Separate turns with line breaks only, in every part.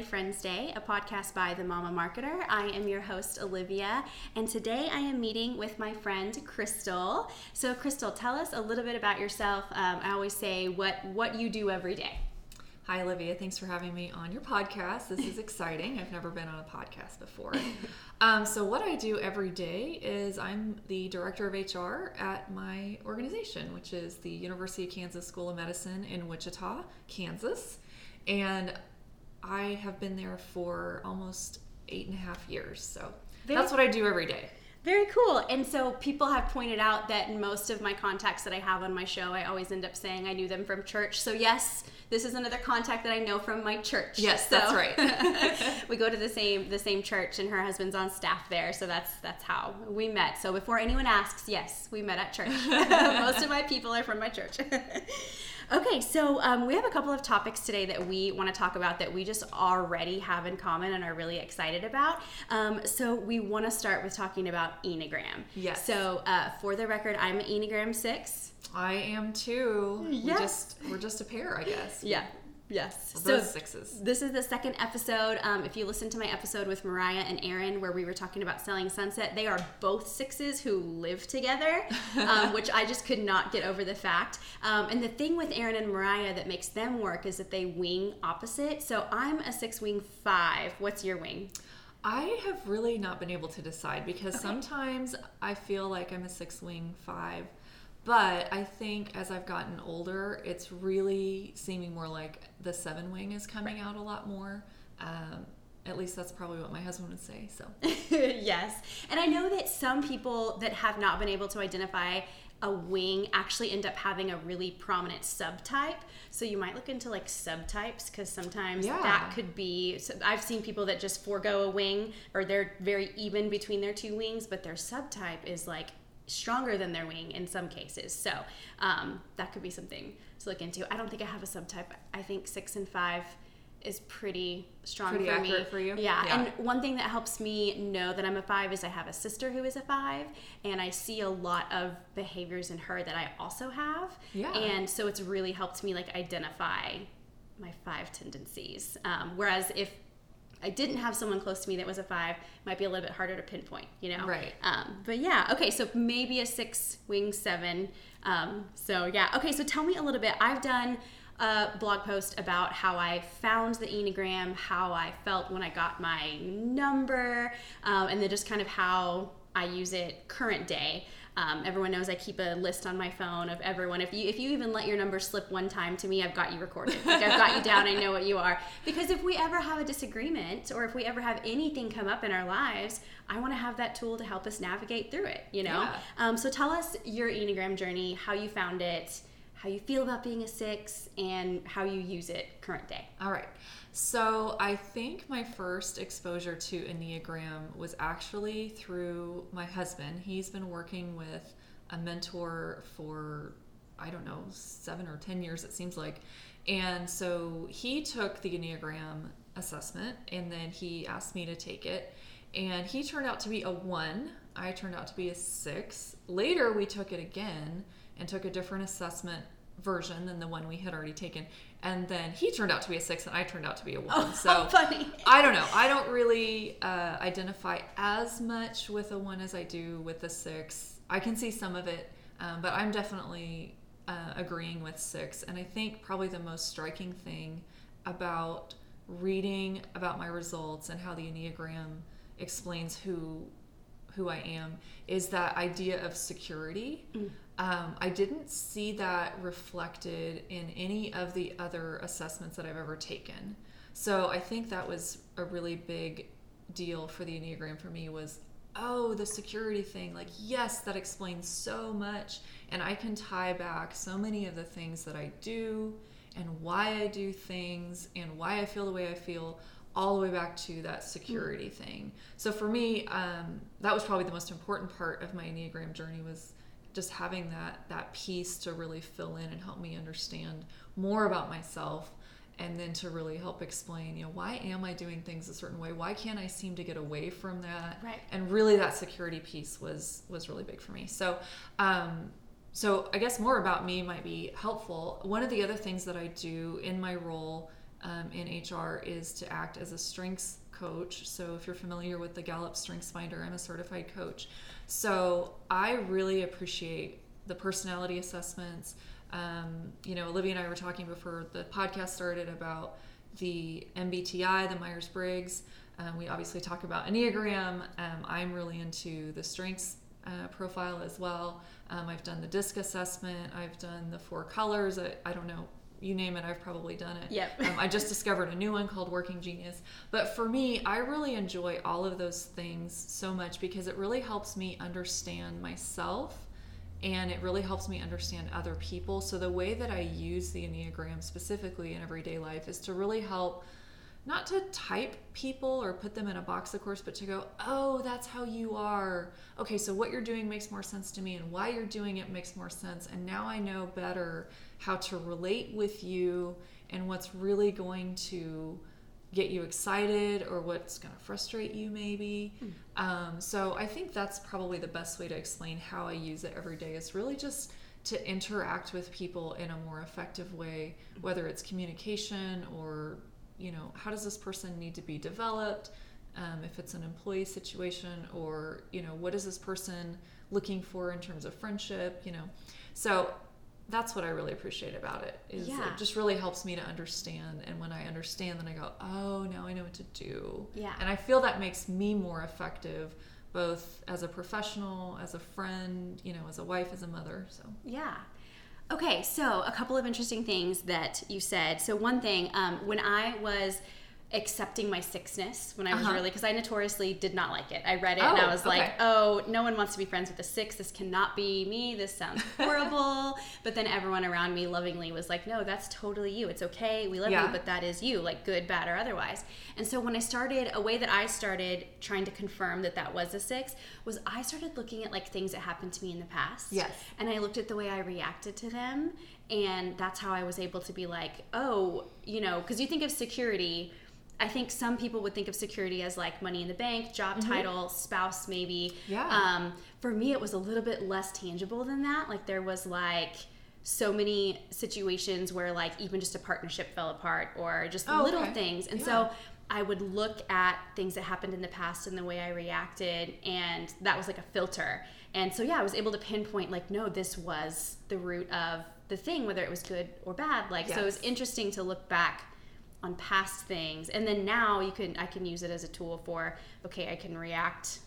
Friends Day, a podcast by The Mama Marketer. I am your host, Olivia, and today I am meeting with my friend Crystal. So, Crystal, tell us a little bit about yourself. Um, I always say what what you do every day.
Hi, Olivia. Thanks for having me on your podcast. This is exciting. I've never been on a podcast before. Um, so, what I do every day is I'm the director of HR at my organization, which is the University of Kansas School of Medicine in Wichita, Kansas. And I have been there for almost eight and a half years. So,
Very-
that's what I do every day.
Very cool. And so people have pointed out that in most of my contacts that I have on my show, I always end up saying I knew them from church. So yes, this is another contact that I know from my church.
Yes,
So-
that's right.
we go to the same the same church, and her husband's on staff there. So that's that's how we met. So before anyone asks, yes, we met at church. most of my people are from my church. okay, so um, we have a couple of topics today that we want to talk about that we just already have in common and are really excited about. Um, so we want to start with talking about Enneagram.
Yes.
So uh, for the record, I'm an Enneagram six.
I am too.
Yes.
We just, we're just a pair, I guess.
Yeah. Yes.
We're sixes.
This is the second episode. Um, if you listen to my episode with Mariah and Aaron, where we were talking about selling Sunset, they are both sixes who live together, um, which I just could not get over the fact. Um, and the thing with Aaron and Mariah that makes them work is that they wing opposite. So I'm a six wing five. What's your wing?
I have really not been able to decide because sometimes I feel like I'm a six wing five, but I think as I've gotten older, it's really seeming more like the seven wing is coming out a lot more. Um, at least that's probably what my husband would say. So
yes. And I know that some people that have not been able to identify a wing actually end up having a really prominent subtype. So you might look into like subtypes because sometimes
Yeah.
that could be. So I've seen people that just forego a wing or they're very even between their two wings, but their subtype is like stronger than their wing in some cases. So um, that could be something to look into. I don't think I have a subtype. I think six and five is pretty strong
Pretty
for
accurate
me.
for you?
Yeah.
Yeah.
And one thing that helps me know that I'm a five is I have a sister who is a five, and I see a lot of behaviors in her that I also have.
Yeah.
And so it's really helped me like identify my five tendencies. Um, whereas if I didn't have someone close to me that was a five, might be a little bit harder to pinpoint, you know?
Right.
Um, but yeah, okay, so maybe a six wing seven. Um, so yeah, okay, so tell me a little bit. I've done a blog post about how I found the Enneagram, how I felt when I got my number, um, and then just kind of how I use it current day. Um, everyone knows I keep a list on my phone of everyone. If you if you even let your number slip one time to me, I've got you recorded. Like I've got you down. I know what you are. Because if we ever have a disagreement or if we ever have anything come up in our lives, I want to have that tool to help us navigate through it. You know.
Yeah.
Um, so tell us your Enneagram journey, how you found it, how you feel about being a six, and how you use it current day.
All right. So I think my first exposure to Enneagram was actually through my husband. He's been working with a mentor for, I don't know, seven or 10 years, it seems like. And so he took the Enneagram assessment and then he asked me to take it. And he turned out to be a one. I turned out to be a six. Later, we took it again and took a different assessment version than the one we had already taken. And then he turned out to be a six, and I turned out to be a one.
Oh,
so
funny.
I don't know. I don't really uh, identify as much with a one as I do with a six. I can see some of it, um, but I'm definitely uh, agreeing with six. And I think probably the most striking thing about reading about my results and how the Enneagram explains who who I am is that idea of security. Um, I didn't see that reflected in any of the other assessments that I've ever taken. So I think that was a really big deal for the Enneagram for me was oh the security thing like yes that explains so much and I can tie back so many of the things that I do and why I do things and why I feel the way I feel all the way back to that security thing. So for me, um, that was probably the most important part of my Enneagram journey was just having that that piece to really fill in and help me understand more about myself and then to really help explain, you know, why am I doing things a certain way? Why can't I seem to get away from that?
Right.
And really that security piece was was really big for me. So um so I guess more about me might be helpful. One of the other things that I do in my role um, in HR is to act as a strengths coach. So if you're familiar with the Gallup Strengths Finder, I'm a certified coach. So I really appreciate the personality assessments. Um, you know, Olivia and I were talking before the podcast started about the MBTI, the Myers Briggs. Um, we obviously talk about Enneagram. Um, I'm really into the strengths uh, profile as well. Um, I've done the DISC assessment. I've done the four colors. I, I don't know, you name it, I've probably done it.
Yep.
um, I just discovered a new one called Working Genius. But for me, I really enjoy all of those things so much because it really helps me understand myself and it really helps me understand other people. So the way that I use the Enneagram specifically in everyday life is to really help not to type people or put them in a box, of course, but to go, oh, that's how you are. Okay, so what you're doing makes more sense to me, and why you're doing it makes more sense. And now I know better how to relate with you and what's really going to get you excited or what's going to frustrate you, maybe. Hmm. Um, so I think that's probably the best way to explain how I use it every day is really just to interact with people in a more effective way, whether it's communication or you know, how does this person need to be developed? Um, if it's an employee situation, or you know, what is this person looking for in terms of friendship? You know, so that's what I really appreciate about it. Is yeah. it just really helps me to understand, and when I understand, then I go, oh, now I know what to do.
Yeah,
and I feel that makes me more effective both as a professional, as a friend, you know, as a wife, as a mother. So
yeah, Okay, so a couple of interesting things that you said. So one thing, um, when I was accepting my sixness when I was uh-huh. really because I notoriously did not like it. I read it oh, and I oh, was okay. like, "Oh, no one wants to be friends with a six. This cannot be me. This sounds horrible." but then everyone around me lovingly was like, "No, that's totally you. It's okay. We love yeah. you, but that is you, like good, bad, or otherwise." And so when I started, a way that I started trying to confirm that that was a six was I started looking at like things that happened to me in the past.
Yes.
And I looked at the way I reacted to them, and that's how I was able to be like, "Oh, you know," because you think of security I think some people would think of security as like money in the bank, job mm-hmm. title, spouse, maybe.
Yeah.
Um, for me, it was a little bit less tangible than that. Like there was like so many situations where like even just a partnership fell apart or just oh, little okay. things, and yeah. so I would look at things that happened in the past and the way I reacted, and that was like a filter. And so yeah, I was able to pinpoint like, no, this was the root of the thing, whether it was good or bad. Like yes. so, it was interesting to look back on past things and then now you can i can use it as a tool for okay i can react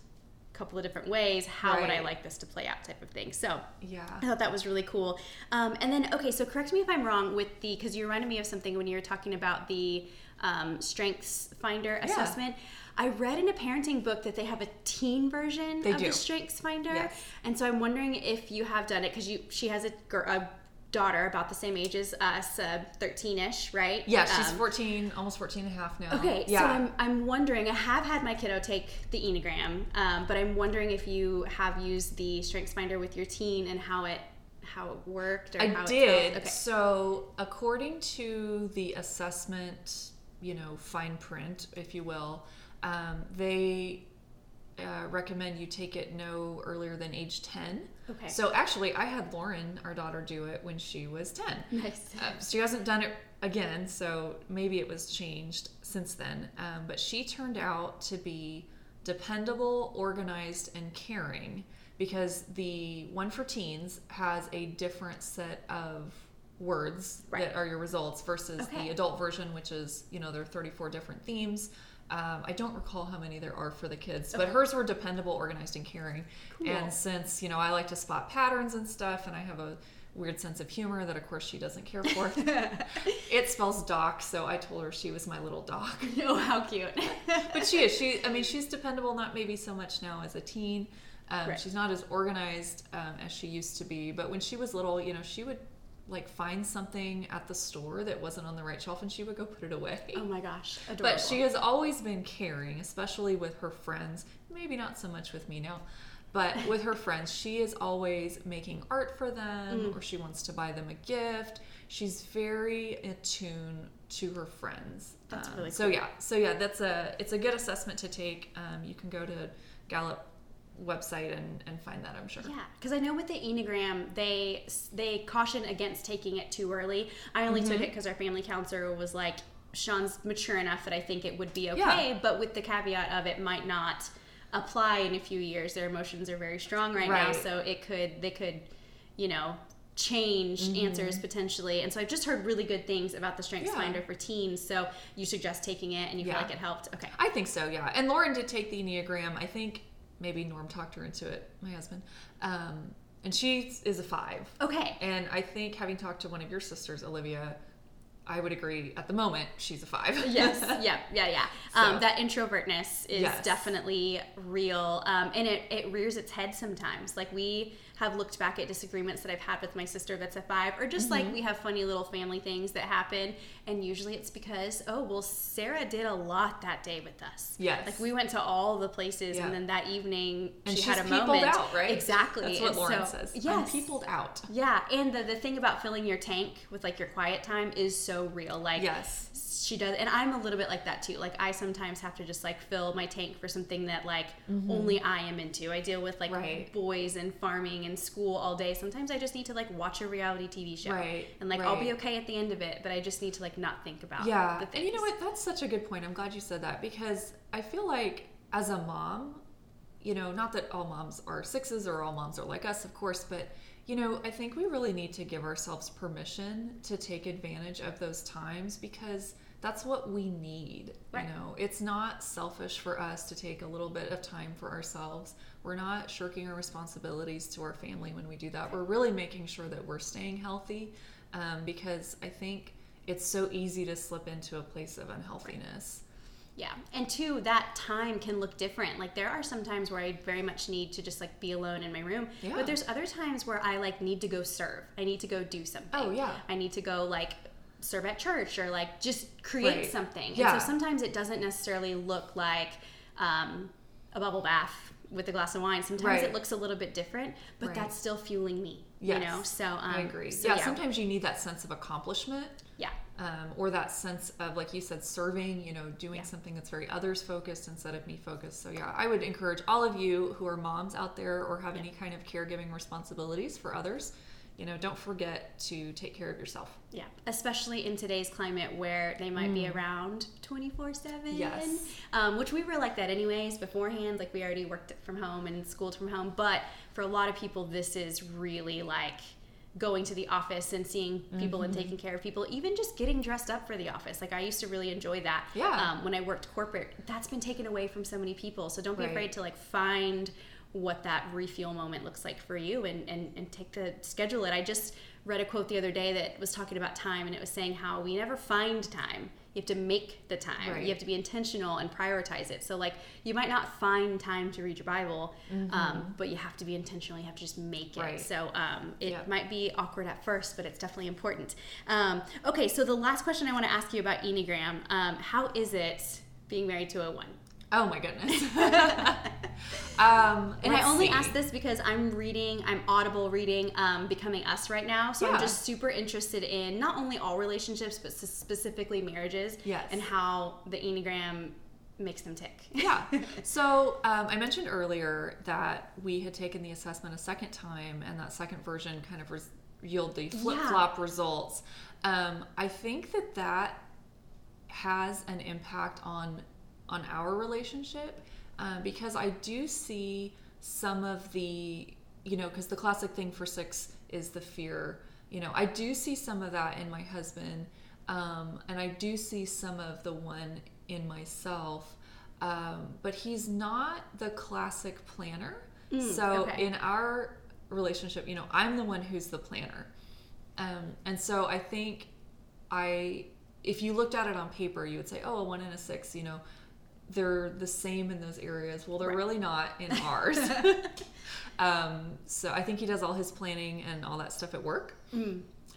a couple of different ways how right. would i like this to play out type of thing so
yeah
i thought that was really cool um, and then okay so correct me if i'm wrong with the because you reminded me of something when you were talking about the um, strengths finder yeah. assessment I read in a parenting book that they have a teen version
they
of
do.
the Strengths Finder,
yes.
and so I'm wondering if you have done it because you she has a, a daughter about the same age as us, uh, 13-ish, right?
Yeah, she's um, 14, almost 14 and a half now.
Okay, yeah. so I'm, I'm wondering, I have had my kiddo take the Enneagram, um, but I'm wondering if you have used the StrengthsFinder with your teen and how it how it worked or
I
how
did. Okay. So according to the assessment, you know, fine print, if you will, um, they uh, recommend you take it no earlier than age 10.
Okay.
So actually, I had Lauren, our daughter, do it when she was 10.
Nice.
Uh, she hasn't done it again, so maybe it was changed since then. Um, but she turned out to be dependable, organized, and caring because the one for teens has a different set of words right. that are your results versus okay. the adult version, which is, you know, there are 34 different themes. Um, I don't recall how many there are for the kids, but hers were dependable, organized, and caring. Cool. And since you know I like to spot patterns and stuff, and I have a weird sense of humor that, of course, she doesn't care for. it spells doc, so I told her she was my little doc.
Oh, how cute!
but she is. She, I mean, she's dependable. Not maybe so much now as a teen. Um, right. She's not as organized um, as she used to be. But when she was little, you know, she would like find something at the store that wasn't on the right shelf and she would go put it away.
Oh my gosh, adorable.
But she has always been caring, especially with her friends. Maybe not so much with me now, but with her friends, she is always making art for them mm. or she wants to buy them a gift. She's very attuned to her friends.
That's um, really cool.
So yeah, so yeah, that's a it's a good assessment to take. Um, you can go to Gallup website and, and find that i'm sure
yeah because i know with the enneagram they they caution against taking it too early i only mm-hmm. took it because our family counselor was like Sean's mature enough that I think it would be okay,
Yeah.
but with the caveat of it might not apply in a few years. Their emotions are very strong right, now, so it could they could, you know, change
Mm-hmm.
answers potentially. And so I've just heard really good things about the Strengths
Yeah.
Finder for teens. So you suggest taking it, and you
Yeah.
feel like it helped. Okay.
I think so, yeah. And Lauren did take the Enneagram. I think maybe Norm talked her into it, my husband. Um, and she is a five.
Okay.
And I think having talked to one of your sisters, Olivia, I would agree at the moment she's a five.
yes yeah yeah yeah um,
So-
that introvertness is
Yes.
definitely real um, and it, it rears its head sometimes like we have looked back at disagreements that i've had with my sister that's a five or just
Mm-hmm.
like we have funny little family things that happen and usually it's because oh well sarah did a lot that day with us
Yes.
like we went to all the places
Yeah.
and then that evening
And
she had a
peopled
moment
out, right?
exactly
That's what
And
Lauren
so-
says.
yes
peopled out.
yeah and the, the thing about filling your tank with like your quiet time is so real like
Yes.
she does and i'm a little bit like that too like i sometimes have to just like fill my tank for something that like only i am into i deal with like
Mm-hmm. Right.
boys and farming and school all day sometimes i just need to like watch a reality tv show
Right,
and like i'll be okay at the end of it but i just need to like not think about
Yeah.
the
And you know what? That's such a good point. I'm glad you said that because I feel like as a mom, you know, not that all moms are sixes or all moms are like us, of course, but you know, I think we really need to give ourselves permission to take advantage of those times because that's what we need.
Right.
You know, it's not selfish for us to take a little bit of time for ourselves. We're not shirking our responsibilities to our family when we do that. We're really making sure that we're staying healthy um, because I think it's so easy to slip into a place of unhealthiness.
Yeah. And two, that time can look different. Like there are some times where I very much need to just like be alone in my room.
Yeah.
But there's other times where I like need to go serve. I need to go do something.
Oh, yeah.
I need to go like serve at church or like just create
Right.
something.
Yeah.
And so sometimes it doesn't necessarily look like um, a bubble bath with a glass of wine. Sometimes
Right.
it looks a little bit different, but
Right.
that's still fueling me.
Yes.
You know? So um,
I agree.
so,
yeah, sometimes you need that sense of accomplishment
Yeah.
um, or that sense of, like you said, serving, you know, doing
Yeah.
something that's very others focused instead of me focused. So, yeah, I would encourage all of you who are moms out there or have any kind of caregiving responsibilities for others, you know, don't forget to take care of yourself.
Yeah, especially in today's climate where they might be around 24 7.
Mm. Yes.
Um, which we were like that anyways beforehand. Like we already worked from home and schooled from home. But for a lot of people, this is really like going to the office and seeing people and
Mm-hmm.
taking care of people, even just getting dressed up for the office. Like I used to really enjoy that.
Yeah.
Um, when I worked corporate, that's been taken away from so many people. So don't be
Right.
afraid to like find what that refuel moment looks like for you and, and, and take the schedule it. I just read a quote the other day that was talking about time and it was saying how we never find time. You have to make the time.
Right.
You have to be intentional and prioritize it. So like you might not find time to read your Bible, um, but you have to be intentional. You have to just make it.
Right.
So um, it
Yep.
might be awkward at first, but it's definitely important. Um, okay, so the last question I want to ask you about Enneagram, um, how is it being married to a one?
Oh my goodness. um,
And I only
see.
ask this because I'm reading, I'm audible reading um, Becoming Us right now. So
Yeah.
I'm just super interested in not only all relationships, but specifically marriages
Yes.
and how the Enneagram makes them tick.
yeah. So um, I mentioned earlier that we had taken the assessment a second time, and that second version kind of res- yielded the flip flop results. Um, I think that that has an impact on on our relationship uh, because I do see some of the you know because the classic thing for six is the fear. You know, I do see some of that in my husband, um, and I do see some of the one in myself. Um, but he's not the classic planner. so
Mm, okay.
in our relationship, you know, I'm the one who's the planner. Um, and so I think I, if you looked at it on paper, you would say, oh, a one and a six, you know, they're the same in those areas. Well, they're
Right.
really not in ours. um, so I think he does all his planning and all that stuff at work.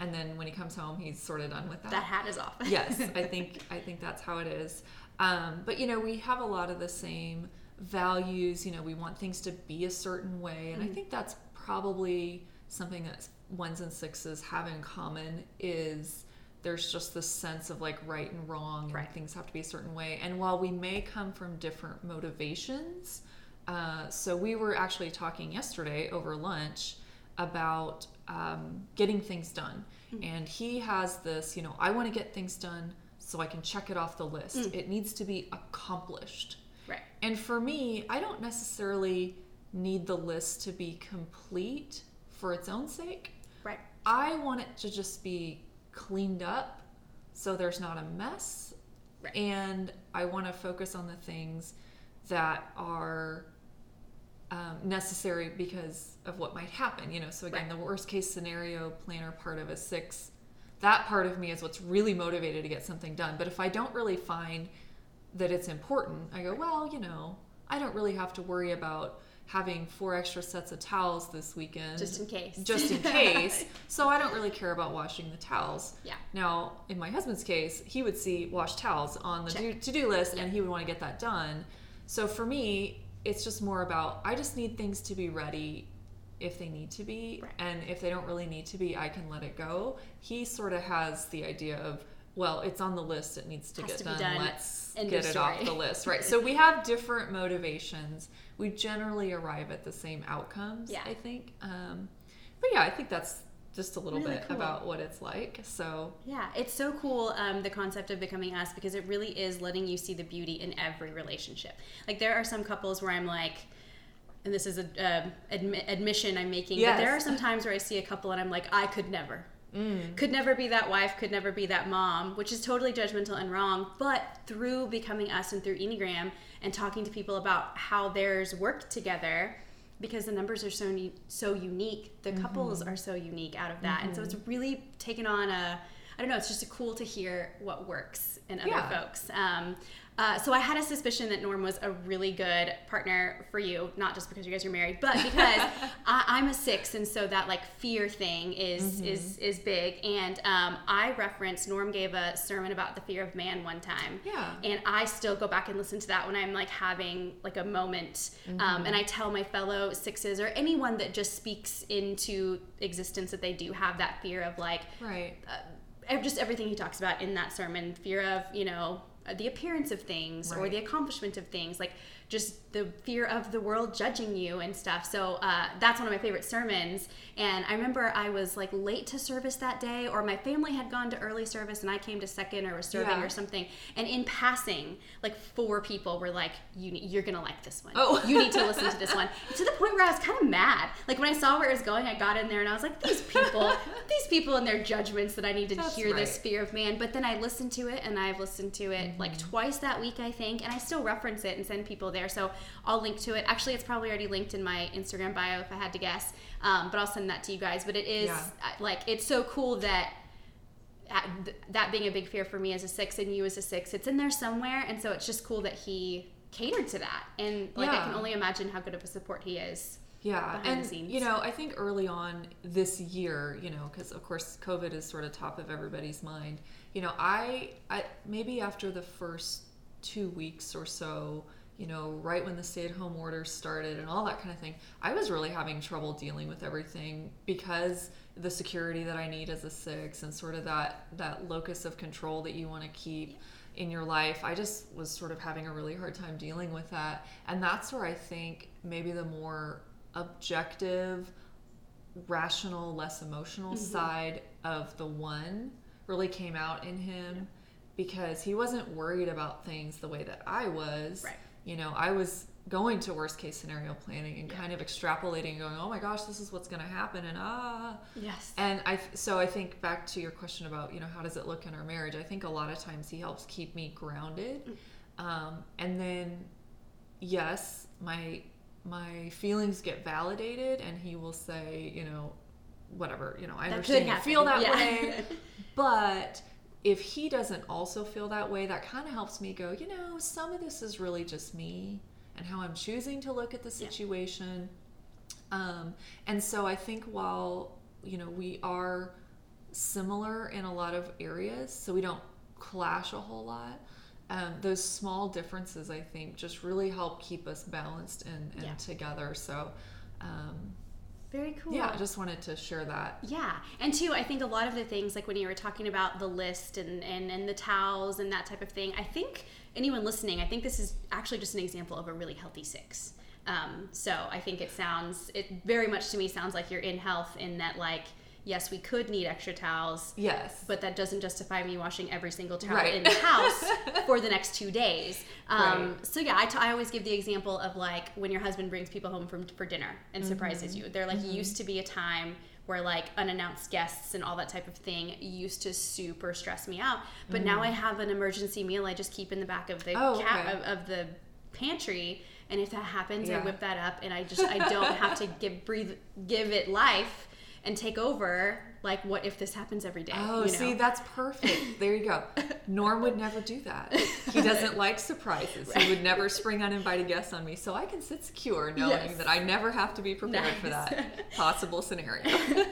And then when he comes home, he's sort of done with
That That hat is off.
yes, I think I think that's how it is. Um, but you know, we have a lot of the same values. You know, we want things to be a certain way, and I think that's probably something that ones and sixes have in common is there's just this sense of like right and wrong and
Right.
things have to be a certain way and while we may come from different motivations uh, so we were actually talking yesterday over lunch about um, getting things done and he has this you know i want to get things done so I can check it off the list.
Mm.
It needs to be accomplished.
Right.
And for me, I don't necessarily need the list to be complete for its own sake.
Right.
I want it to just be cleaned up so there's not a mess.
Right.
And I want to focus on the things that are um, necessary because of what might happen. You know, so again,
Right.
the worst case scenario planner part of a six, that part of me is what's really motivated to get something done. But if I don't really find that it's important, I go, well, you know, I don't really have to worry about having four extra sets of towels this weekend
Just in case.
just in case. so I don't really care about washing the towels.
Yeah.
Now, in my husband's case, he would see wash towels on the to do list and he would want to get that done. So for me, it's just more about I just need things to be ready if they need to be.
Right.
And if they don't really need to be, I can let it go. He sort of has the idea of, well, it's on the list, it needs to
Has
get
to
done.
done.
Let's
End
get it off the list. Right. So we have different motivations. We generally arrive at the same outcomes,
Yeah.
I think. Um, but yeah, I think that's just a little
Really
bit
cool.
about what it's like. So
Yeah, it's so cool um, the concept of becoming us because it really is letting you see the beauty in every relationship. Like there are some couples where I'm like, and this is a um admi- admission I'm making, but there are some times where I see a couple and I'm like, I could never.
Mm.
Could never be that wife, could never be that mom, which is totally judgmental and wrong. But through becoming us and through Enneagram and talking to people about how theirs work together, because the numbers are so so unique, the couples are so unique out of that, and so it's really taken on a. I don't know. It's just cool to hear what works in other
Yeah.
folks. Um, uh, so I had a suspicion that Norm was a really good partner for you, not just because you guys are married, but because I, I'm a six, and so that like fear thing is is is big. And um, I referenced Norm gave a sermon about the fear of man one time,
Yeah.
and I still go back and listen to that when I'm like having like a moment. Um,
Mm-hmm.
and I tell my fellow sixes or anyone that just speaks into existence that they do have that fear of like
right.
uh, just everything he talks about in that sermon fear of you know the appearance of things or the accomplishment of things like just the fear of the world judging you and stuff. So uh, that's one of my favorite sermons. And i remember i was like late to service that day or my family had gone to early service and i came to second or was serving
Yeah.
or something. And in passing like four people were like you need, you're gonna like this one.
Oh.
you need to listen to this one. To the point where i was kind of mad. Like when i saw where it was going i got in there and i was like these people these people and their judgments that i need to
That's
hear this fear of man. But then i listened to it and i've listened to it like
Mm-hmm.
twice that week i think. And i still reference it and send people there. So i'll link to it. Actually it's probably already linked in my instagram bio if i had to guess um, but i'll send that to you guys. But it is
Yeah.
like it's so cool that th- that being a big fear for me as a six and you as a six it's in there somewhere. And so it's just cool that he catered to that. And like i can only imagine how good of a support he is
Yeah, and you know, I think early on this year, you know, because of course COVID is sort of top of everybody's mind. You know, I, I maybe after the first two weeks or so, you know, right when the stay-at-home orders started and all that kind of thing, I was really having trouble dealing with everything because the security that I need as a six and sort of that that locus of control that you want to keep in your life. I just was sort of having a really hard time dealing with that. And that's where I think maybe the more objective, rational, less emotional
Mm-hmm.
side of the one really came out in him because he wasn't worried about things the way that I was.
Right.
You know, I was going to worst case scenario planning and
Yeah.
kind of extrapolating and going, oh my gosh, this is what's going to happen. And ah,
yes
and I, so I think back to your question about, you know, how does it look in our marriage? I think a lot of times he helps keep me grounded. Um, and then, yes, my my feelings get validated, and he will say, you know, whatever, you know, I
That
understand you feel that
happen.
way, but if he doesn't also feel that way, that kind of helps me go, you know, some of this is really just me and how I'm choosing to look at the
Yeah.
situation. Um, and so I think while, you know, we are similar in a lot of areas, so we don't clash a whole lot. Um, those small differences, I think, just really help keep us balanced and, and
Yeah.
together. So, um,
very cool
yeah, I just wanted to share that.
Yeah, and two, I think a lot of the things like when you were talking about the list and and and the towels and that type of thing. I think anyone listening, I think this is actually just an example of a really healthy six. Um, so I think it sounds it very much to me sounds like you're in health in that like yes, we could need extra towels,
Yes.
but that doesn't justify me washing every single towel
Right.
in the house for the next two days. Um,
Right.
So yeah, I, t- I always give the example of like when your husband brings people home from for dinner and surprises
Mm-hmm.
you. There like used to be a time where like unannounced guests and all that type of thing used to super stress me out. But now I have an emergency meal I just keep in the back of the
Mm. Oh, okay.
of, of the pantry. And if that happens, I whip that up, and I just I don't have to give breathe give it life and take over. Like, what if this happens every day?
Oh,
you know?
see, that's perfect. There you go. Norm would never do that. He doesn't like surprises. He would never spring uninvited guests on me. So I can sit secure knowing
Yes.
that I never have to be prepared for that possible scenario.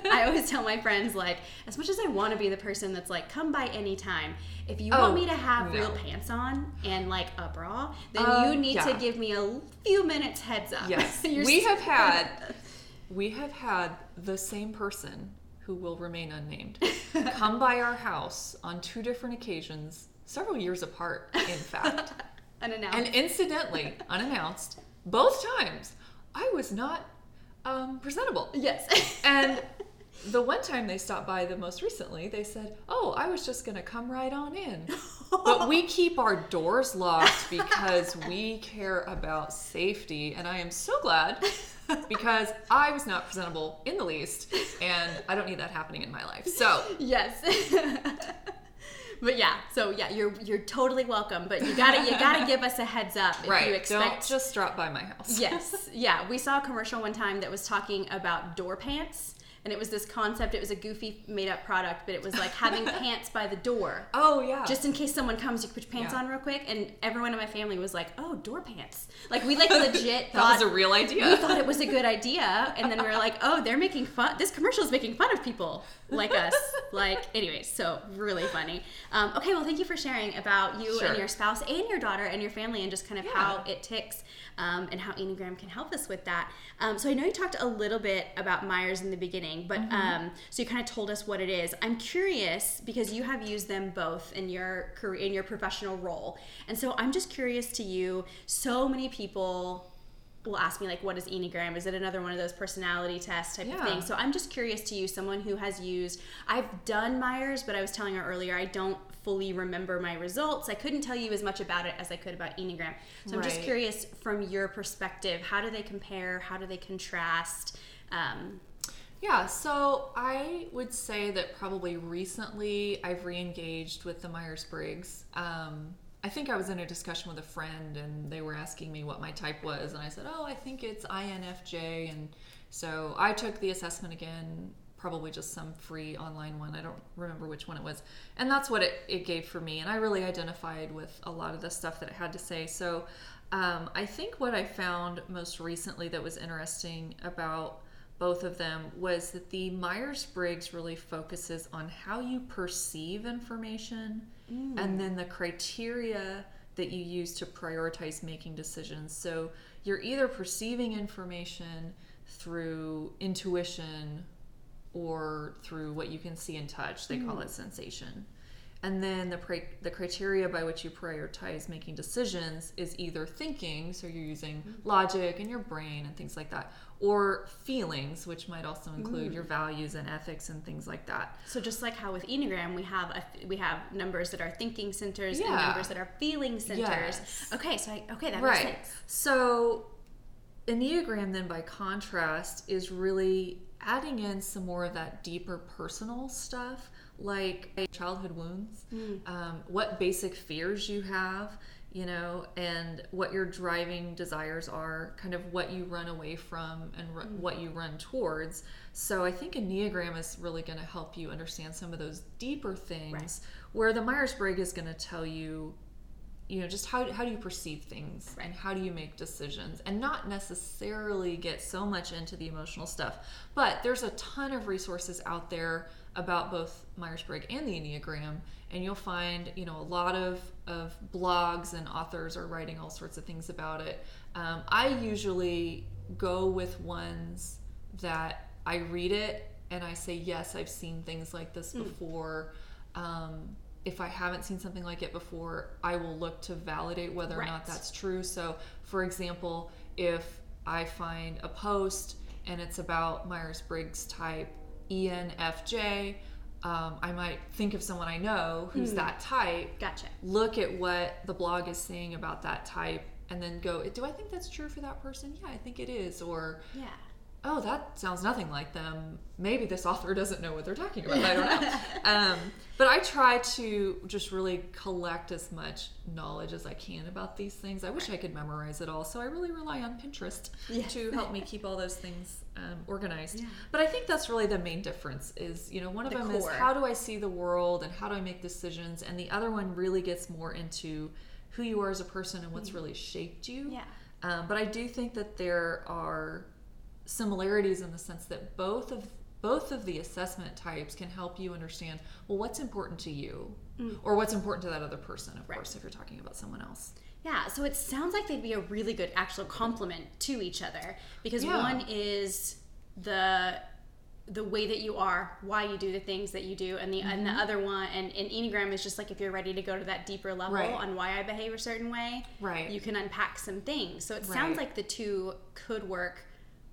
I always tell my friends, like, as much as I want to be the person that's like, come by anytime, if you
Oh,
want me to have
no.
real pants on and like a bra, then
Uh,
you need to give me a few minutes heads up.
Yes. We have had we have had the same person who will remain unnamed come by our house on two different occasions, several years apart, in fact.
unannounced.
And incidentally, unannounced, both times, I was not um, presentable.
yes.
And the one time they stopped by the most recently, they said, Oh, I was just going to come right on in. But we keep our doors locked because we care about safety. And I am so glad because I was not presentable in the least. And I don't need that happening in my life. So,
yes. but yeah, so yeah, you're you're totally welcome. But you gotta you gotta give us a heads up if
right,
you expect
don't just drop by my house.
yes yeah we saw a commercial one time that was talking about door pants and it was this concept it was a goofy made up product but it was like having pants by the door
Oh, yeah.
just in case someone comes you can put your pants
Yeah.
on real quick and everyone in my family was like oh door pants like we like legit
that
thought
was a real idea.
we thought it was a good idea and then we were like oh they're making fun this commercial is making fun of people like us like anyways so really funny um, okay well thank you for sharing about you
Sure.
and your spouse and your daughter and your family and just kind of
Yeah.
how it ticks um, and how enneagram can help us with that um, so i know you talked a little bit about myers in the beginning but
Mm-hmm.
um, so you kind of told us what it is i'm curious because you have used them both in your career in your professional role and so i'm just curious to you so many people will ask me like what is enneagram? Is it another one of those personality test type of
Yeah.
thing so i'm just curious to you someone who has used i've done myers but i was telling her earlier i don't fully remember my results. I couldn't tell you as much about it as i could about enneagram. So i'm just curious from your perspective how do they compare? How do they contrast? Um,
Yeah, so I would say that probably recently I've re-engaged with the Myers Briggs. Um, I think I was in a discussion with a friend and they were asking me what my type was, and I said, "Oh, I think it's INFJ." And so I took the assessment again, probably just some free online one. I don't remember which one it was, and that's what it, it gave for me. And I really identified with a lot of the stuff that it had to say. So um, I think what I found most recently that was interesting about both of them was that the Myers Briggs really focuses on how you perceive information and then the criteria that you use to prioritize making decisions. So you're either perceiving information through intuition or through what you can see and touch. They call it mm. sensation. And then the, the criteria by which you prioritize making decisions is either thinking, so you're using mm. logic and your brain and things like that, or feelings, which might also include your values and ethics and things like that.
so just like how with enneagram we have a, we have numbers that are thinking centers and numbers that are feeling centers
Yes.
okay so I, okay that
right.
makes sense
So, Enneagram, then by contrast, is really adding in some more of that deeper personal stuff, like childhood wounds, um, what basic fears you have, you know, and what your driving desires are, kind of what you run away from and ru- mm-hmm. what you run towards. So, I think a Enneagram is really going to help you understand some of those deeper things, where the Myers Briggs is going to tell you you know just how, how do you perceive things and how do you make decisions and not necessarily get so much into the emotional stuff. But there's a ton of resources out there about both myers-briggs and the enneagram and you'll find you know a lot of, of blogs and authors are writing all sorts of things about it. Um, i usually go with ones that i read it and i say yes i've seen things like this before. Um, if I haven't seen something like it before, I will look to validate whether or not that's true. So, for example, if I find a post and it's about Myers Briggs type, ENFJ. Um, I might think of someone I know who's
Hmm.
that type,
Gotcha.
look at what the blog is saying about that type, and then go, do I think that's true for that person? Yeah, I think it is. Or,
Yeah.
Oh, that sounds nothing like them. Maybe this author doesn't know what they're talking about. I don't know. um, but I try to just really collect as much knowledge as I can about these things. I wish I could memorize it all, so I really rely on Pinterest
Yes.
to help me keep all those things um, organized.
Yeah.
But I think that's really the main difference. Is you know one of
The
them is how do I see the world and how do I make decisions, and the other one really gets more into who you are as a person and what's really shaped you.
Yeah.
Um, but I do think that there are similarities in the sense that both of both of the assessment types can help you understand well what's important to you or what's important to that other person of
Mm. Right.
course if you're talking about someone else
Yeah, so it sounds like they'd be a really good actual complement to each other because
Yeah.
one is the the way that you are, why you do the things that you do, and the and the other one and, and Enneagram is just like if you're ready to go to that deeper level
Right.
on why I behave a certain way,
Right.
You can unpack some things. So it
Right.
sounds like the two could work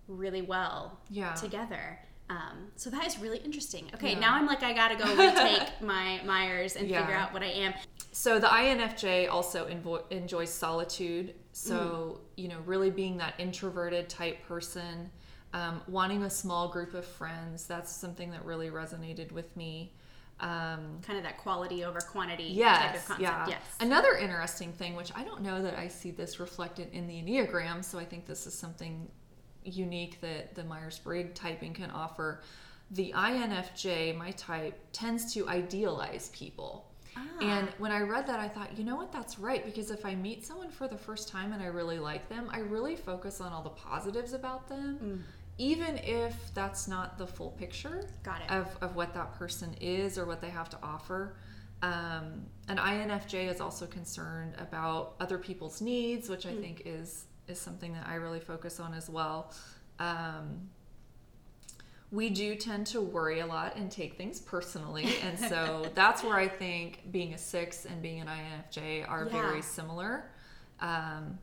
really well
Yeah.
together. Um, so that is really interesting. Okay,
Yeah.
now I'm like I gotta go retake my Myers and
Yeah.
figure out what I am.
So the INFJ also invo- enjoys solitude. So,
Mm.
you know, really being that introverted type person, um, wanting a small group of friends, that's something that really resonated with me. Um,
Kind of that quality over quantity type
yes,
of concept.
yeah.
Yes.
Another interesting thing, which I don't know that I see this reflected in the Enneagram, so I think this is something unique that the Myers Briggs typing can offer. The INFJ, my type, tends to idealize people.
Ah.
And when I read that, I thought, you know what, that's right. Because if I meet someone for the first time and I really like them, I really focus on all the positives about them,
Mm.
even if that's not the full picture
Got it.
of, of what that person is or what they have to offer. Um, and INFJ is also concerned about other people's needs, which I think is is something that I really focus on as well. Um, we do tend to worry a lot and take things personally, and so that's where I think being a six and being an INFJ are
Yeah.
very similar. Um,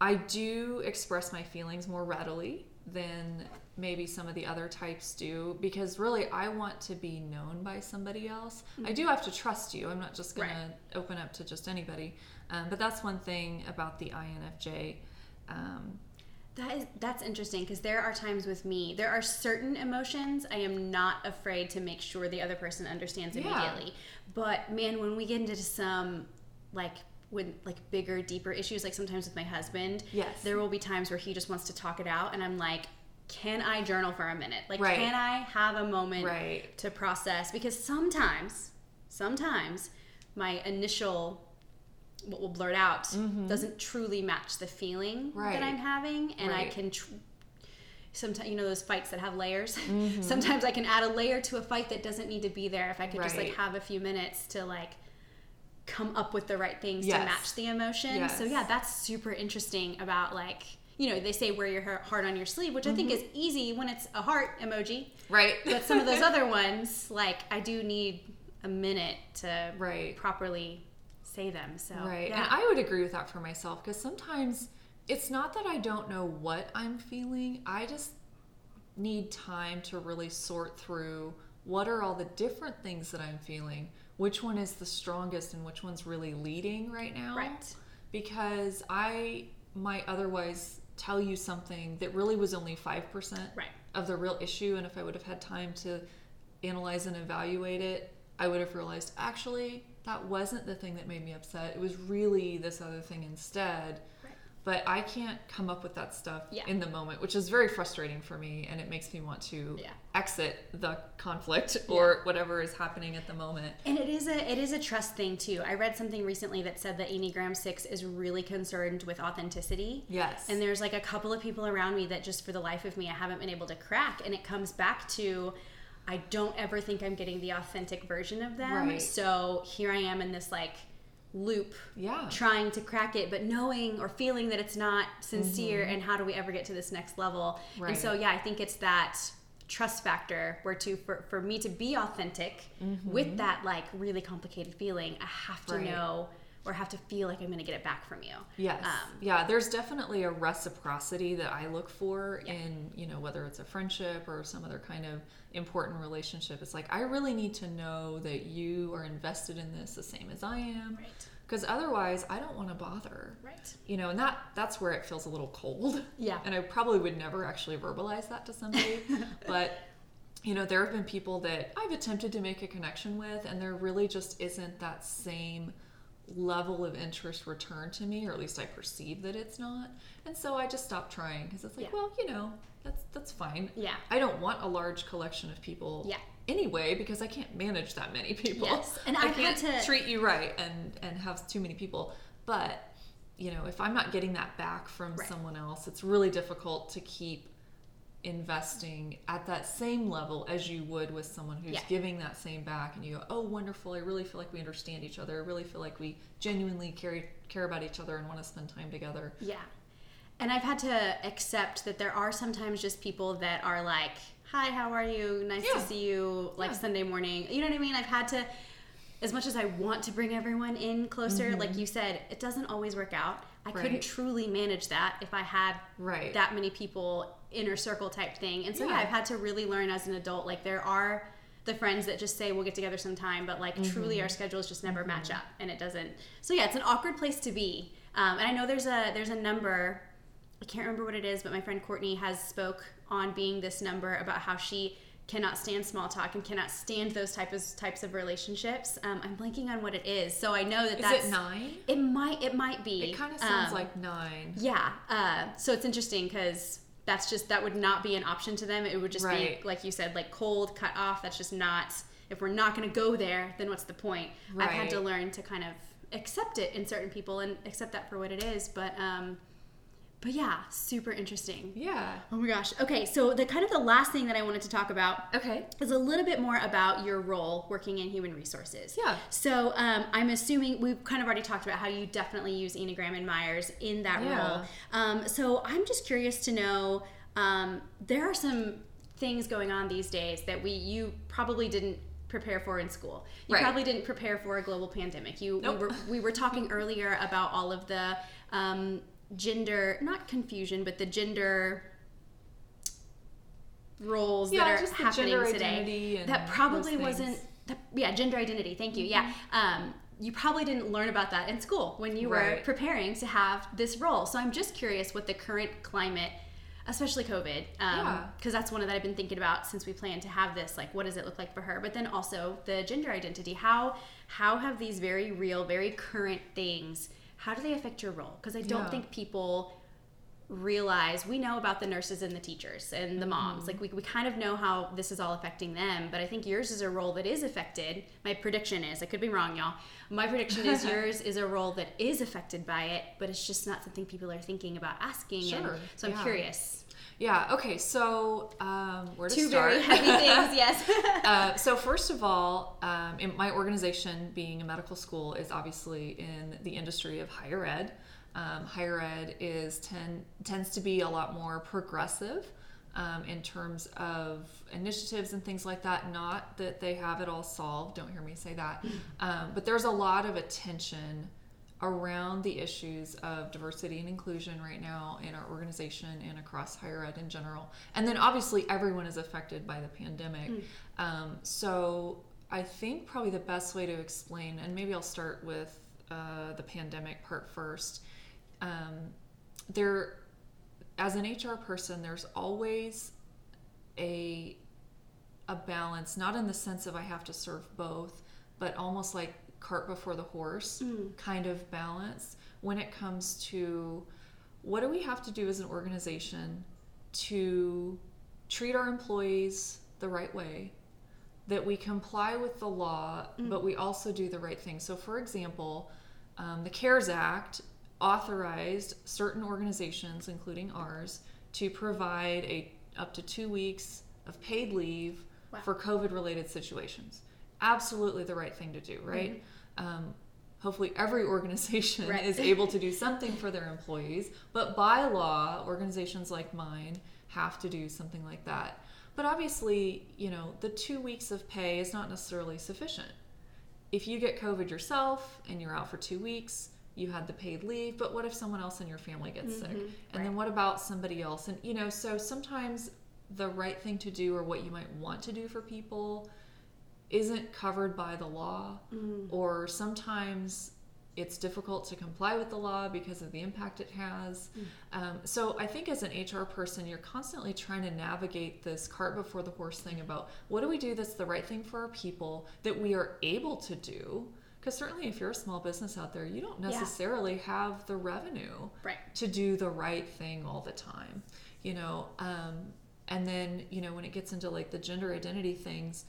I do express my feelings more readily than maybe some of the other types do because really I want to be known by somebody else. I do have to trust you. I'm not just going
Right.
to open up to just anybody. Um, but that's one thing about the INFJ. Um,
That is that's interesting because there are times with me there are certain emotions I am not afraid to make sure the other person understands immediately. Yeah. But man, when we get into some like when like bigger, deeper issues, like sometimes with my husband,
Yes.
there will be times where he just wants to talk it out, and I'm like, can I journal for a minute? Like,
Right.
can I have a moment
Right.
to process? Because sometimes, sometimes my initial what will blurt out doesn't truly match the feeling
Mm-hmm. Right.
that I'm having, and I can. Tr- Sometimes you know those fights that have layers.
Mm-hmm.
Sometimes I can add a layer to a fight that doesn't need to be there if I could just like have a few minutes to like come up with the right things to match the emotion. So yeah, that's super interesting about like you know they say wear your heart on your sleeve, which I think
Mm-hmm.
is easy when it's a heart emoji.
Right.
But some of those other ones, like I do need a minute to
Right.
properly say them. So
Right.
yeah.
And I would agree with that for myself because sometimes it's not that I don't know what I'm feeling. I just need time to really sort through what are all the different things that I'm feeling, which one is the strongest and which one's really leading right now.
Right.
Because I might otherwise tell you something that really was only 5%
Right.
of the real issue. And if I would have had time to analyze and evaluate it, I would have realized actually that wasn't the thing that made me upset. It was really this other thing instead. But I can't come up with that stuff
Yeah.
in the moment, which is very frustrating for me. And it makes me want to
Yeah.
exit the conflict or whatever is happening at the moment.
And it is a it is a trust thing too. I read something recently that said that Enneagram Six is really concerned with authenticity.
Yes.
And there's like a couple of people around me that just for the life of me I haven't been able to crack. And it comes back to I don't ever think I'm getting the authentic version of them.
Right.
So here I am in this like loop
yeah.
trying to crack it but knowing or feeling that it's not sincere and how do we ever get to this next level
Mm-hmm. Right.
and so yeah i think it's that trust factor where to for, for me to be authentic with that like really complicated feeling i have to
Mm-hmm. Right.
know or have to feel like I'm going to get it back from you.
Yes.
Um,
yeah, there's definitely a reciprocity that I look for in, you know, whether it's a friendship or some other kind of important relationship. It's like I really need to know that you are invested in this the same as I am.
Right.
Because otherwise, I don't want to bother.
Right.
You know, and that that's where it feels a little cold.
Yeah.
And I probably would never actually verbalize that to somebody, but you know, there have been people that I've attempted to make a connection with, and there really just isn't that same level of interest returned to me, or at least I perceive that it's not. And so I just stopped trying because it's like,
Yeah.
well, you know, that's that's fine.
Yeah.
I don't want a large collection of people.
Yeah.
Anyway, because I can't manage that many people.
Yes, and
I
I've had
can't
to-
treat you right and and have too many people. But you know, if I'm not getting that back from
Right.
someone else, it's really difficult to keep investing at that same level as you would with someone who's
Yeah.
giving that same back and you go oh wonderful i really feel like we understand each other i really feel like we genuinely care, care about each other and want to spend time together
Yeah. And I've had to accept that there are sometimes just people that are like, hi, how are you? Nice
Yeah.
to see you, like
Yeah.
Sunday morning. You know what I mean? I've had to, as much as I want to bring everyone in closer, mm-hmm. like you said, it doesn't always work out. I couldn't
Mm-hmm.
Truly manage that if I had
Right.
that many people, inner circle type thing. And so, yeah.
Yeah.
I've had to really learn as an adult, like, there are the friends that just say we'll get together sometime, but like truly our schedules just never match up, and it doesn't. So yeah, it's an awkward place to be. Um, and I know there's a there's a number, I can't remember what it is, but my friend Courtney has spoke on being this number about how she cannot stand small talk and cannot stand those types of types of relationships. Um, I'm blanking on what it is, so I know that
is
that's
it nine
It might it might be.
it kind of sounds
Um,
like nine
yeah. Uh, so it's interesting because that's just that would not be an option to them. It would just
Right.
be like you said, like cold, cut off. That's just not. If we're not going to go there, then what's the point? I've had to learn to kind of accept it in certain people and accept that for what it is. But um, but yeah, super interesting.
yeah
Oh my gosh. Okay, so the kind of the last thing that I wanted to talk about
okay
is a little bit more about your role working in human resources.
Yeah.
So um, I'm assuming we've kind of already talked about how you definitely use Enneagram and Myers in that
Yeah.
role. Um, so I'm just curious to know um, there are some things going on these days that we you probably didn't prepare for in school. You
Right.
probably didn't prepare for a global pandemic. You
Nope.
we were we were talking earlier about all of the um, gender not confusion but the gender roles
Yeah,
that are happening today that probably wasn't that, yeah gender identity. Thank you. Yeah. Um, you probably didn't learn about that in school when you were
Right. preparing
preparing to have this role. So i'm just curious what the current climate especially covid
Yeah.
because that's one that i've been thinking about since we plan to have this like what does it look like for her? But then also the gender identity. How how have these very real very current things how do they affect your role? Because i don't
Yeah.
think people realize we know about the nurses and the teachers and the moms.
Mm-hmm.
like we, we kind of know how this is all affecting them but i think yours is a role that is affected. My prediction is i could be wrong y'all. My prediction is yours is a role that is affected by it but it's just not something people are thinking about asking. And
Sure,
so i'm
yeah.
curious
yeah okay so um where to
two
start
very heavy things yes
uh, so first of all, um, in my organization, being a medical school, is obviously in the industry of higher ed. Um, higher ed is ten, tends to be a lot more progressive um, in terms of initiatives and things like that. Not that they have it all solved. Don't hear me say that. Um, but there's a lot of attention around the issues of diversity and inclusion right now in our organization and across higher ed in general. And then obviously everyone is affected by the pandemic. Um, so I think probably the best way to explain, and maybe I'll start with uh, the pandemic part first. Um, there, as an HR person, there's always a a balance, not in the sense of I have to serve both, but almost like cart before the horse kind of balance when it comes to what do we have to do as an organization to treat our employees the right way, that we comply with the law, but we also do the right thing. So, for example, um, the CARES Act authorized certain organizations, including ours, to provide a up to two weeks of paid leave
Wow.
for COVID-related situations. Absolutely the right thing to do, right? Um, hopefully, every organization
Right.
is able to do something for their employees, but by law, organizations like mine have to do something like that. But obviously, you know, the two weeks of pay is not necessarily sufficient if you get COVID yourself and you're out for two weeks, you had the paid leave, but what if someone else in your family gets sick? And then what about somebody else? And you know, so sometimes the right thing to do or what you might want to do for people isn't covered by the law, or sometimes it's difficult to comply with the law because of the impact it has. Um, so I think as an HR person, you're constantly trying to navigate this cart before the horse thing about what do we do that's the right thing for our people that we are able to do. Because certainly, if you're a small business out there, you don't necessarily have the revenue
Right.
to do the right thing all the time, you know. Um, and then, you know, when it gets into like the gender identity things,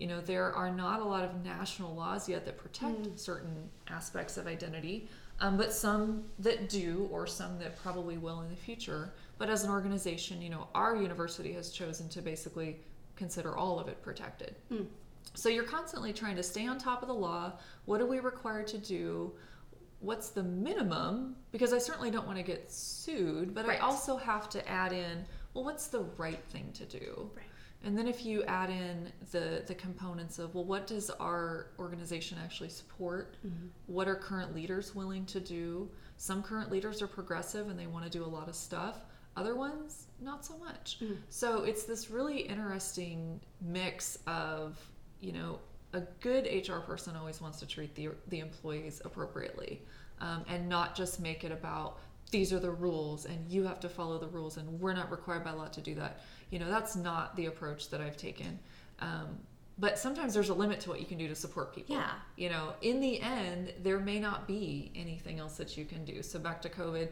you know, there are not a lot of national laws yet that protect certain aspects of identity, um, but some that do, or some that probably will in the future. But as an organization, you know, our university has chosen to basically consider all of it protected. So you're constantly trying to stay on top of the law. What are we required to do? What's the minimum? Because I certainly don't want to get sued, but
Right.
I also have to add in, well, what's the right thing to do?
Right.
And then if you add in the the components of, well, what does our organization actually support? What are current leaders willing to do? Some current leaders are progressive and they want to do a lot of stuff. Other ones, not so much. So it's this really interesting mix of, you know, a good HR person always wants to treat the, the employees appropriately um, and not just make it about these are the rules and you have to follow the rules and we're not required by law to do that. You know, that's not the approach that I've taken. Um, but sometimes there's a limit to what you can do to support people.
Yeah.
You know, in the end, there may not be anything else that you can do. So back to COVID,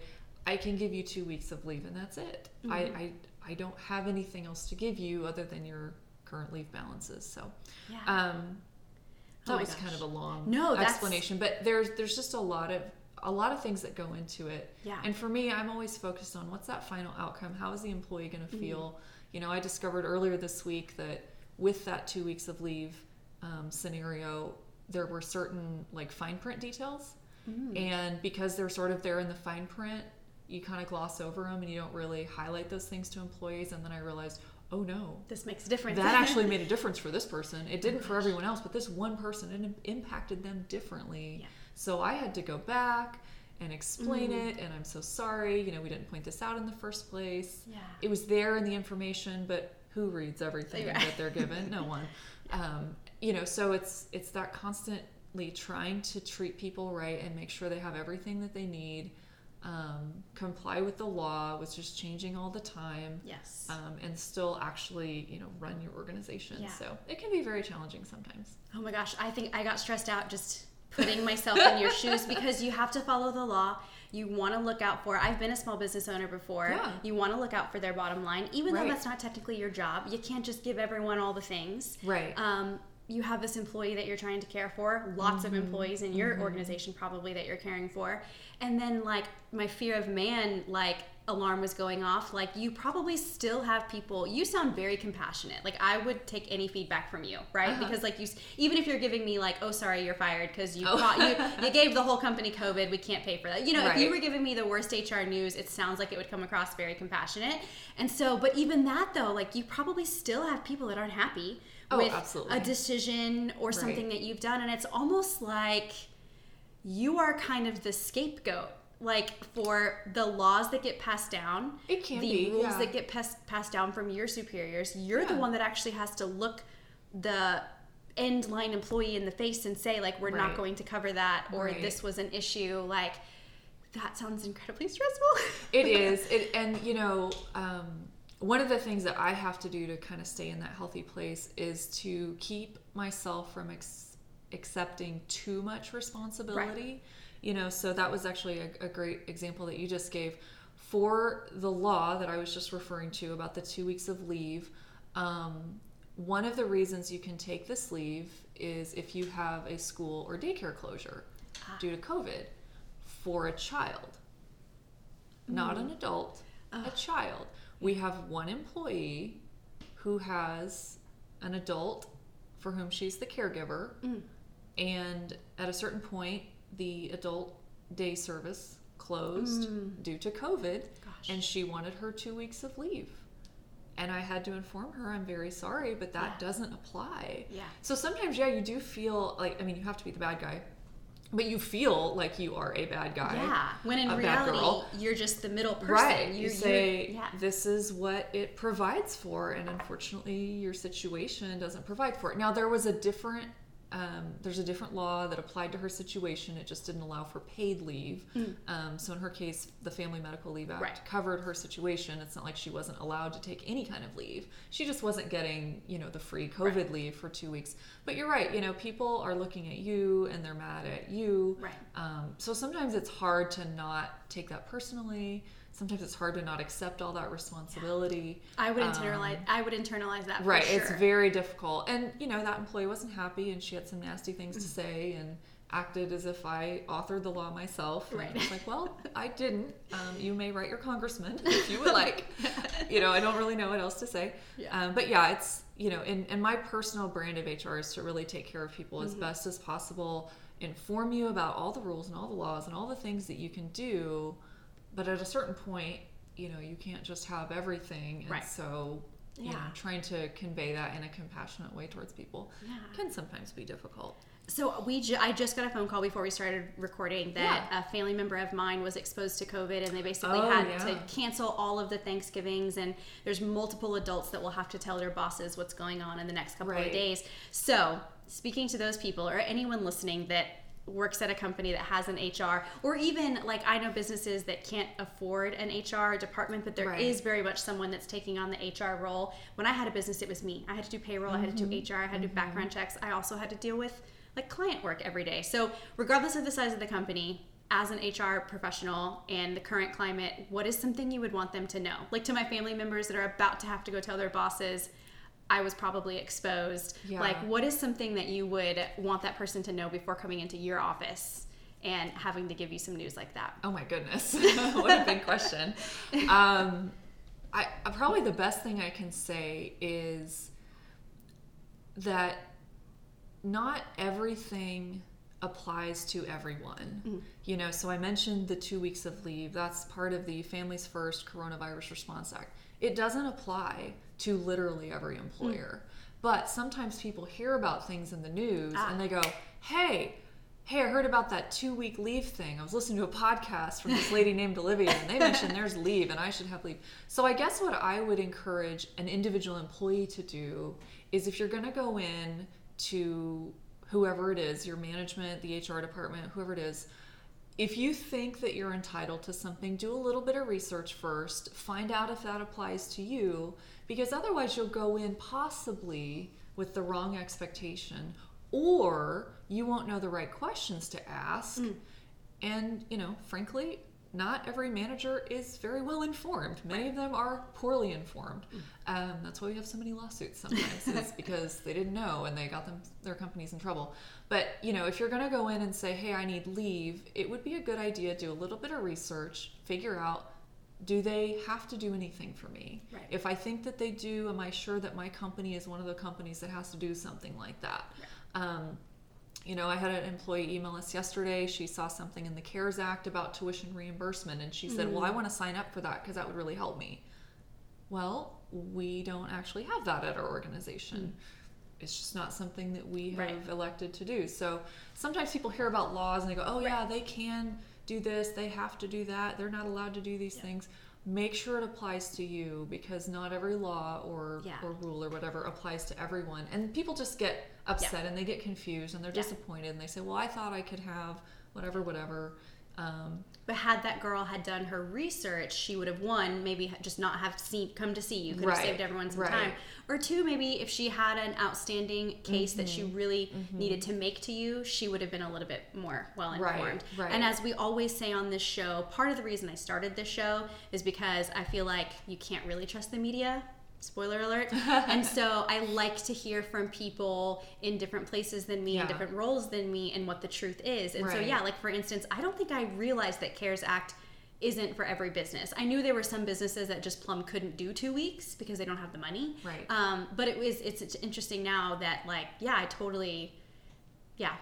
I can give you two weeks of leave and that's it. I, I I don't have anything else to give you other than your current leave balances. So
Yeah.
um, that
Oh
was
gosh.
kind of a long
No,
explanation, but there's there's just a lot of a lot of things that go into it.
Yeah.
And for me, I'm always focused on what's that final outcome? How is the employee going to
Mm-hmm.
You know, I discovered earlier this week that with that two weeks of leave um, scenario, there were certain like fine print details,
Mm.
and because they're sort of there in the fine print, you kind of gloss over them and you don't really highlight those things to employees. And then I realized, oh no,
this makes a difference.
that actually made a difference for this person. It didn't for everyone else, but this one person, it impacted them differently.
Yeah.
So I had to go back and explain it, and I'm so sorry. You know, we didn't point this out in the first place.
Yeah.
It was there in the information, but who reads everything
Right.
that they're given? no one. Um, you know, so it's it's that constantly trying to treat people right and make sure they have everything that they need. Um, comply with the law, which is changing all the time
yes.
um, and still actually you know run your organization
Yeah.
so it can be very challenging sometimes
Oh my gosh, I think I got stressed out just putting myself in your shoes because you have to follow the law. You want to look out for. I've been a small business owner before.
Yeah.
You want to look out for their bottom line, even
Right.
though that's not technically your job. You can't just give everyone all the things.
right
Um, you have this employee that you're trying to care for, lots of employees in your organization probably that you're caring for. And then like my fear of man like alarm was going off, like you probably still have people you sound very compassionate. Like I would take any feedback from you, right?
Uh-huh.
Because like you even if you're giving me like, "Oh, sorry, you're fired because you,
Oh.
caught, you you gave the whole company covid, we can't pay for that." You know, if you were giving me the worst HR news, it sounds like it would come across very compassionate. And so, but even that though, like you probably still have people that aren't happy
Oh,
with
absolutely.
a decision or something
Right.
that you've done and it's almost like you are kind of the scapegoat like for the laws that get passed down
It can
the
be,
rules
yeah.
that get passed passed down from your superiors you're the one that actually has to look the end line employee in the face and say like we're not going to cover that or
Right.
this was an issue like that sounds incredibly stressful.
It is. It, and you know um, one of the things that i have to do to kind of stay in that healthy place is to keep myself from ex- accepting too much responsibility you know so that was actually a, a great example that you just gave. For the law that i was just referring to about the two weeks of leave um, one of the reasons you can take this leave is if you have a school or daycare closure ah. due to covid for a child not an mm. adult, a ah. child. We have one employee who has an adult for whom she's the caregiver, mm. and at a certain point, the adult day service closed mm. due to COVID,
Gosh.
and she wanted her two weeks of leave. and I had to inform her, I'm very sorry, but that
Yeah.
doesn't apply.
Yeah.
So sometimes, yeah, you do feel like, I mean, you have to be the bad guy, but you feel like you are a bad guy.
Yeah. When in reality, you're just the middle person.
Right.
You're,
You say,
yeah.
this is what it provides for, and unfortunately, your situation doesn't provide for it. Now, there was a different. Um, there's a different law that applied to her situation. It just didn't allow for paid leave. Um, so in her case, the Family Medical Leave Act
Mm. Right.
covered her situation. It's not like she wasn't allowed to take any kind of leave. She just wasn't getting, you know, the free COVID
Right.
leave for two weeks. But you're right. You know, people are looking at you and they're mad at you.
Right.
Um, so sometimes it's hard to not take that personally. Sometimes it's hard to not accept all that responsibility.
I would
Um,
internalize. I would internalize that. For
Right,
Sure.
it's very difficult. And you know, that employee wasn't happy and she had some nasty things
Mm.
to say and acted as if I authored the law myself.
Right.
It's like, well, I didn't. Um, you may write your congressman if you would like. you know, I don't really know what else to say.
Yeah.
Um, but yeah, it's you know, and, and my personal brand of HR is to really take care of people
Mm-hmm.
as best as possible, inform you about all the rules and all the laws and all the things that you can do. But at a certain point, you know, you can't just have everything. And
Right.
so, you know,
Yeah.
trying to convey that in a compassionate way towards people
Yeah.
can sometimes be difficult.
So we, ju- I just got a phone call before we started recording that
Yeah.
a family member of mine was exposed to COVID, and they basically
Oh,
had
yeah.
to cancel all of the Thanksgivings. And there's multiple adults that will have to tell their bosses what's going on in the next couple
Right.
of days. So speaking to those people or anyone listening that works at a company that has an HR, or even like I know businesses that can't afford an HR department, but there is
Right.
very much someone that's taking on the HR role. When I had a business, it was me. I had to do payroll, I had to do
Mm-hmm.
HR, I had to do background checks. I also had to deal with like client work every day. So, regardless of the size of the company, as an HR professional and the current climate, what is something you would want them to know? Like to my family members that are about to have to go tell their bosses, I was probably exposed.
Yeah.
Like, what is something that you would want that person to know before coming into your office and having to give you some news like that?
Oh my goodness, what a big question. Um, I uh, probably the best thing I can say is that not everything applies to everyone. You know, so I mentioned the two weeks of leave. That's part of the Families First Coronavirus Response Act. It doesn't apply to literally every employer. But sometimes people hear about things in the news
Ah.
and they go, hey, hey, I heard about that two week leave thing. I was listening to a podcast from this lady named Olivia, and they mentioned there's leave and I should have leave. So I guess what I would encourage an individual employee to do is if you're going to go in to whoever it is, your management, the HR department, whoever it is, if you think that you're entitled to something, do a little bit of research first, find out if that applies to you, because otherwise you'll go in possibly with the wrong expectation, or you won't know the right questions to ask. And, you know, frankly, not every manager is very well informed. Many of them are poorly informed. Um, that's why we have so many lawsuits sometimes, is because they didn't know and they got them their companies in trouble. But you know, if you're going to go in and say, "Hey, I need leave," it would be a good idea to do a little bit of research, figure out do they have to do anything for me?
Right.
If I think that they do, am I sure that my company is one of the companies that has to do something like that? Um, you know, I had an employee email us yesterday. She saw something in the CARES Act about tuition reimbursement, and she said, Well, I want to sign up for that because that would really help me. Well, we don't actually have that at our organization. It's just not something that we have
Right.
elected to do. So sometimes people hear about laws and they go, Oh, yeah,
Right.
they can do this, they have to do that, they're not allowed to do these things. Make sure it applies to you because not every law or,
Yeah.
or rule or whatever applies to everyone. And people just get upset and they get confused and they're
Yeah.
disappointed and they say, Well, I thought I could have whatever, whatever. Um,
But had that girl had done her research, she would have one maybe just not have seen come to see you, could have saved everyone some
right.
time, or two maybe if she had an outstanding case that
Mm-hmm.
she really needed to make to you, she would have been a little bit more well informed.
Right, right.
And as we always say on this show, part of the reason I started this show is because I feel like you can't really trust the media. Spoiler alert. and so I like to hear from people in different places than me, in different roles than me, and what the truth is. And so, yeah, like for instance, I don't think I realized that CARES Act isn't for every business. I knew there were some businesses that just plumb couldn't do two weeks because they don't have the money.
Right.
Um, but it was it's, it's interesting now that like yeah, I totally yeah.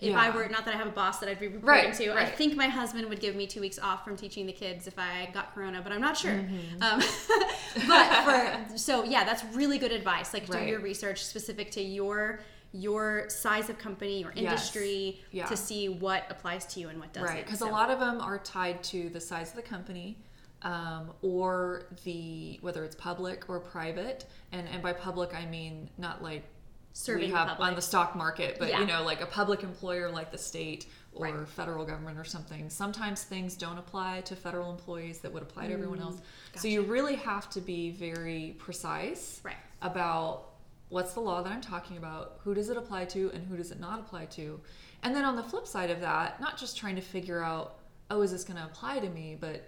If I were not that I have a boss that I'd be reporting
Right,
to, I think my husband would give me two weeks off from teaching the kids if I got corona, but I'm not sure.
Mm-hmm.
Um, but for so yeah, that's really good advice. Like do your research specific to your your size of company, your
Yes.
industry,
Yeah.
to see what applies to you and what doesn't.
Right, because
So-
a lot of them are tied to the size of the company, um, or the whether it's public or private. And and by public I mean not like
Serving
we have
public.
on the stock market, but
Yeah.
you know like a public employer like the state or
Right.
federal government or something. Sometimes things don't apply to federal employees that would apply to everyone else. So you really have to be very precise
Right.
about what's the law that I'm talking about, who does it apply to, and who does it not apply to. And then on the flip side of that, not just trying to figure out, oh, is this going to apply to me, but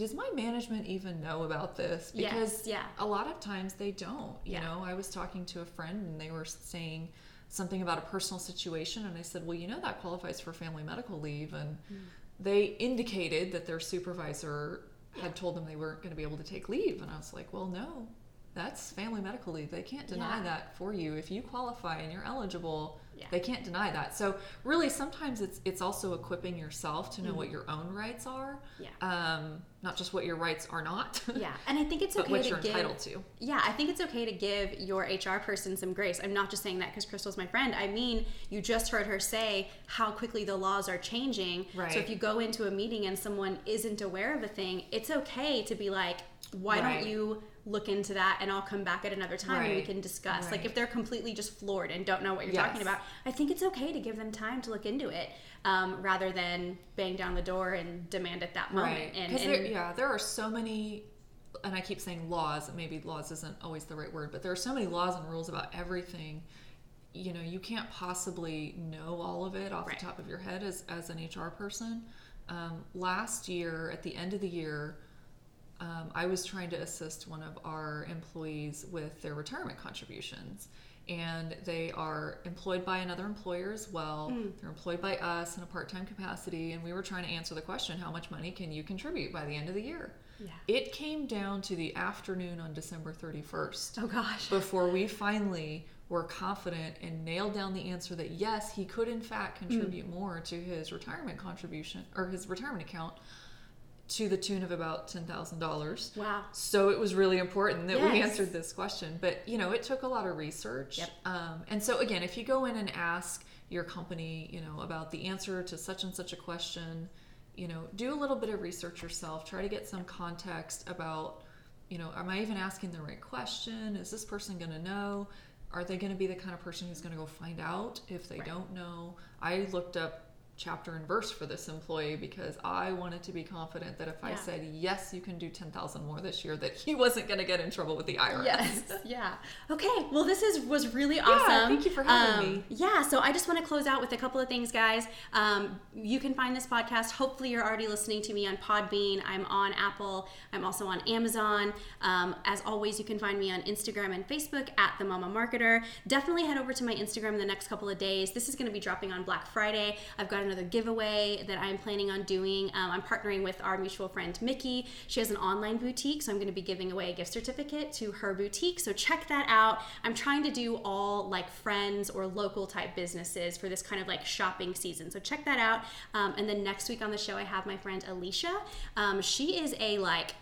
does my management even know about this?
Yes,
Because
yeah.
a lot of times they don't. You
Yeah.
know, I was talking to a friend and they were saying something about a personal situation, and I said, well, you know, that qualifies for family medical leave. And
Mm.
they indicated that their supervisor had told them they weren't going to be able to take leave. And I was like, well, no, that's family medical leave. They can't deny
Yeah.
that for you. If you qualify and you're eligible,
Yeah.
they can't deny that. So really, sometimes it's it's also equipping yourself to know
Mm.
what your own rights are,
Yeah.
um, not just what your rights are not,
Yeah, and I think it's okay
what
to
you're
give.
entitled to.
Yeah, I think it's okay to give your HR person some grace. I'm not just saying that because Crystal's my friend. I mean, you just heard her say how quickly the laws are changing.
Right.
So if you go into a meeting and someone isn't aware of a thing, it's okay to be like, why
Right.
don't you look into that and I'll come back at another time and we can discuss. Like if they're completely just floored and don't know what you're
Yes.
talking about, I think it's okay to give them time to look into it um, rather than bang down the door and demand at that moment.
Right.
And, and
there, yeah, there are so many, and I keep saying laws, maybe laws isn't always the right word, but there are so many laws and rules about everything. You know, you can't possibly know all of it off
Right.
the top of your head as, as an HR person. Um, last year, at the end of the year, um, I was trying to assist one of our employees with their retirement contributions. And they are employed by another employer as well. They're employed by us in a part time capacity. And we were trying to answer the question how much money can you contribute by the end of the year?
Yeah.
It came down to the afternoon on December 31st
oh gosh.
before we finally were confident and nailed down the answer that yes, he could in fact contribute more to his retirement contribution or his retirement account to the tune of about $10,000.
Wow.
So it was really important that we answered this question. But, you know, it took a lot of research.
Yep.
Um, and so, again, if you go in and ask your company, you know, about the answer to such and such a question, you know, do a little bit of research yourself. Try to get some context about, you know, am I even asking the right question? Is this person going to know? Are they going to be the kind of person who's going to go find out if they
Right.
don't know? I looked up chapter and verse for this employee because I wanted to be confident that if I said yes, you can do ten thousand more this year, that he wasn't going to get in trouble with the IRS.
Yes. yeah. Okay. Well, this is was really awesome.
thank you for having
Um,
me.
Yeah. So I just want to close out with a couple of things, guys. Um, you can find this podcast. Hopefully, you're already listening to me on Podbean. I'm on Apple. I'm also on Amazon. Um, as always, you can find me on Instagram and Facebook at the Mama Marketer. Definitely head over to my Instagram in the next couple of days. This is going to be dropping on Black Friday. I've got another giveaway that I'm planning on doing. Um, I'm partnering with our mutual friend Mickey. She has an online boutique, so I'm going to be giving away a gift certificate to her boutique. So check that out. I'm trying to do all like friends or local type businesses for this kind of like shopping season. So check that out. Um, and then next week on the show, I have my friend Alicia. Um, she is a like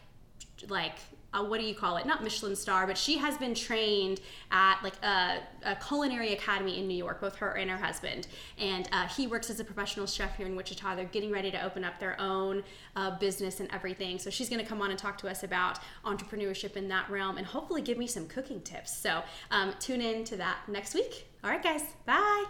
like what do you call it? Not Michelin star, but she has been trained at like a, a culinary academy in New York, both her and her husband. And uh, he works as a professional chef here in Wichita. They're getting ready to open up their own uh, business and everything. So she's going to come on and talk to us about entrepreneurship in that realm and hopefully give me some cooking tips. So um, tune in to that next week. All right, guys. Bye.